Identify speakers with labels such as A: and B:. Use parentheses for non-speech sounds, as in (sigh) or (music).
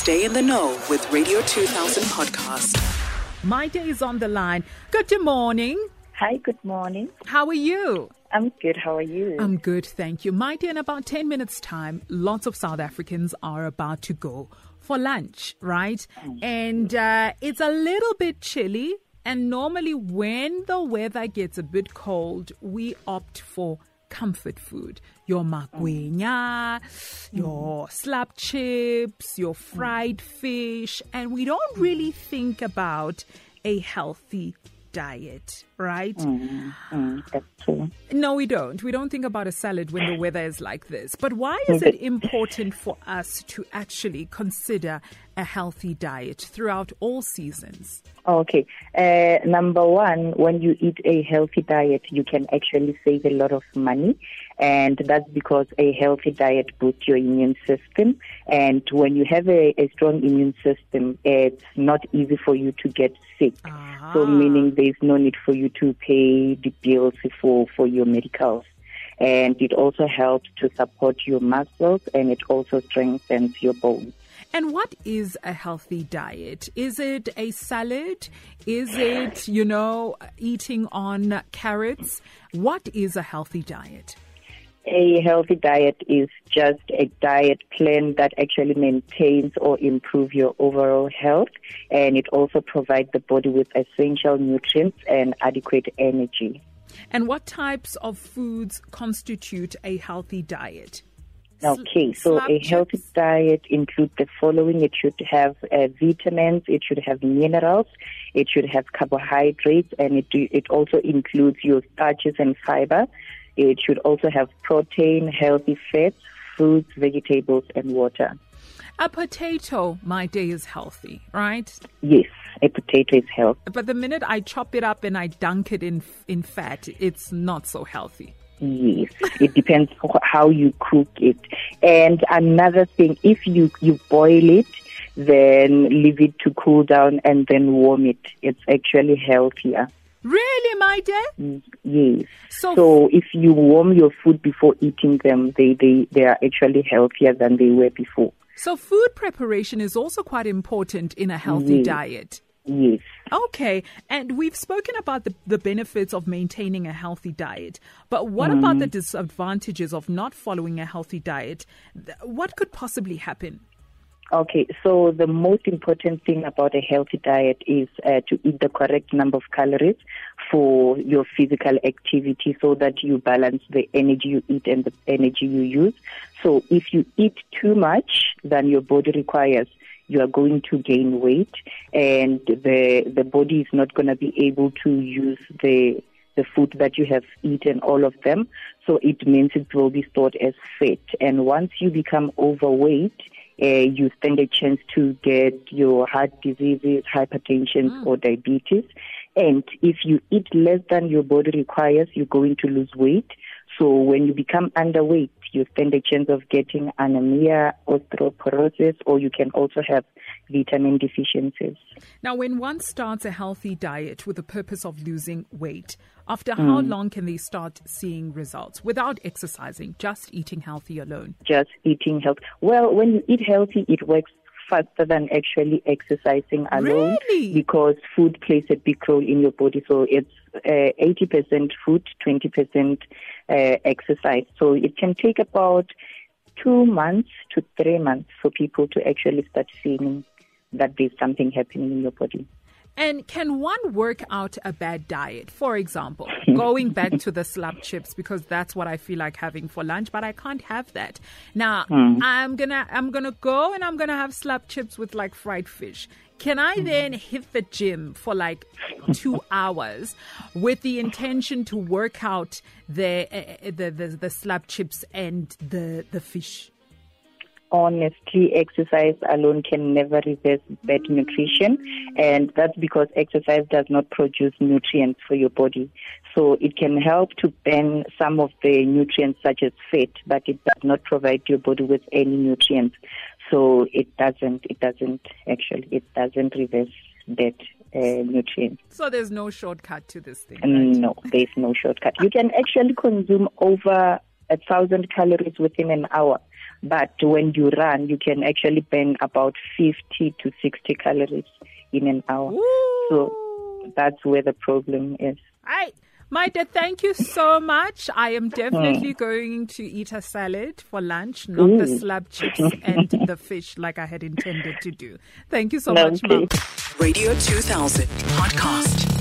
A: Stay in the know with Radio 2000 podcast.
B: Maite is on the line. Good morning.
C: Hi, good morning.
B: How are you?
C: I'm good. How are you?
B: I'm good, thank you. My dear, in about 10 minutes' time, lots of South Africans are about to go for lunch, right? And uh, it's a little bit chilly. And normally, when the weather gets a bit cold, we opt for comfort food. Your magwenya, mm. your slab chips, your mm. fried fish. And we don't really think about a healthy diet, right?
C: Mm, mm, that's true.
B: No, we don't. We don't think about a salad when the weather is like this. But why is it important for us to actually consider a healthy diet throughout all seasons?
C: Okay. Uh, number one, when you eat a healthy diet, you can actually save a lot of money. And that's because a healthy diet boosts your immune system. And when you have a, a strong immune system, it's not easy for you to get sick.
B: Ah.
C: So meaning there's no need for you to pay the bills for, for your medicals. And it also helps to support your muscles and it also strengthens your bones.
B: And what is a healthy diet? Is it a salad? Is it, you know, eating on carrots? What is a healthy diet?
C: A healthy diet is just a diet plan that actually maintains or improves your overall health and it also provides the body with essential nutrients and adequate energy.
B: And what types of foods constitute a healthy diet?
C: Okay, so
B: Slab
C: a healthy diet includes the following. It should have uh, vitamins, it should have minerals, it should have carbohydrates, and it, do- it also includes your starches and fiber. It should also have protein, healthy fats, fruits, vegetables, and water.
B: A potato, Maite is healthy, right?
C: Yes, a potato is healthy.
B: But the minute I chop it up and I dunk it in in fat, it's not so healthy.
C: Yes, it depends how you cook it. And another thing, if you, you boil it, then leave it to cool down and then warm it. It's actually healthier.
B: Really, my dear?
C: Yes.
B: So-
C: So, if you warm your food before eating them, they, they, they are actually healthier than they were before.
B: So food preparation is also quite important in a healthy
C: Yes.
B: diet.
C: Yes.
B: Okay, and we've spoken about the, the benefits of maintaining a healthy diet, but what about the mm-hmm. disadvantages of not following a healthy diet? What could possibly happen?
C: Okay, so the most important thing about a healthy diet is uh, to eat the correct number of calories for your physical activity so that you balance the energy you eat and the energy you use. So if you eat too much than your body requires, you are going to gain weight and the the body is not going to be able to use the the food that you have eaten, all of them. So it means it will be stored as fat. And once you become overweight, uh, you stand a chance to get your heart diseases, hypertension, or diabetes. And if you eat less than your body requires, you're going to lose weight. So when you become underweight, you stand a chance of getting anemia, osteoporosis, or you can also have vitamin deficiencies.
B: Now, when one starts a healthy diet with the purpose of losing weight, after how mm. long can they start seeing results without exercising, just eating healthy alone?
C: just eating healthy. Well, when you eat healthy, it works faster than actually exercising alone
B: Really?
C: because food plays a big role in your body. So it's uh, 80% food, 20% uh, exercise. So it can take about two months to three months for people to actually start feeling that there's something happening in your body.
B: And can one work out a bad diet? For example, (laughs) going back to the slab chips because that's what I feel like having for lunch, but I can't have that. Now, hmm. I'm gonna I'm gonna go and I'm gonna have slab chips with like fried fish. Can I hmm. then hit the gym for like two (laughs) hours with the intention to work out the uh, the, the the slab chips and the the fish?
C: Honestly, exercise alone can never reverse bad nutrition, and that's because exercise does not produce nutrients for your body. So it can help to burn some of the nutrients such as fat, but it does not provide your body with any nutrients. So it doesn't, it doesn't actually, it doesn't reverse that uh, nutrients.
B: So there's no shortcut to this thing. Right?
C: No, there's no shortcut. You can actually consume over a thousand calories within an hour. But when you run, you can actually burn about 50 to 60 calories in an hour.
B: Ooh.
C: So that's where the problem is.
B: Hi. Maite, thank you so much. I am definitely hmm. going to eat a salad for lunch, not Ooh. the slab chips and the fish like I had intended to do. Thank you so much, Mom.
A: Radio 2000 podcast.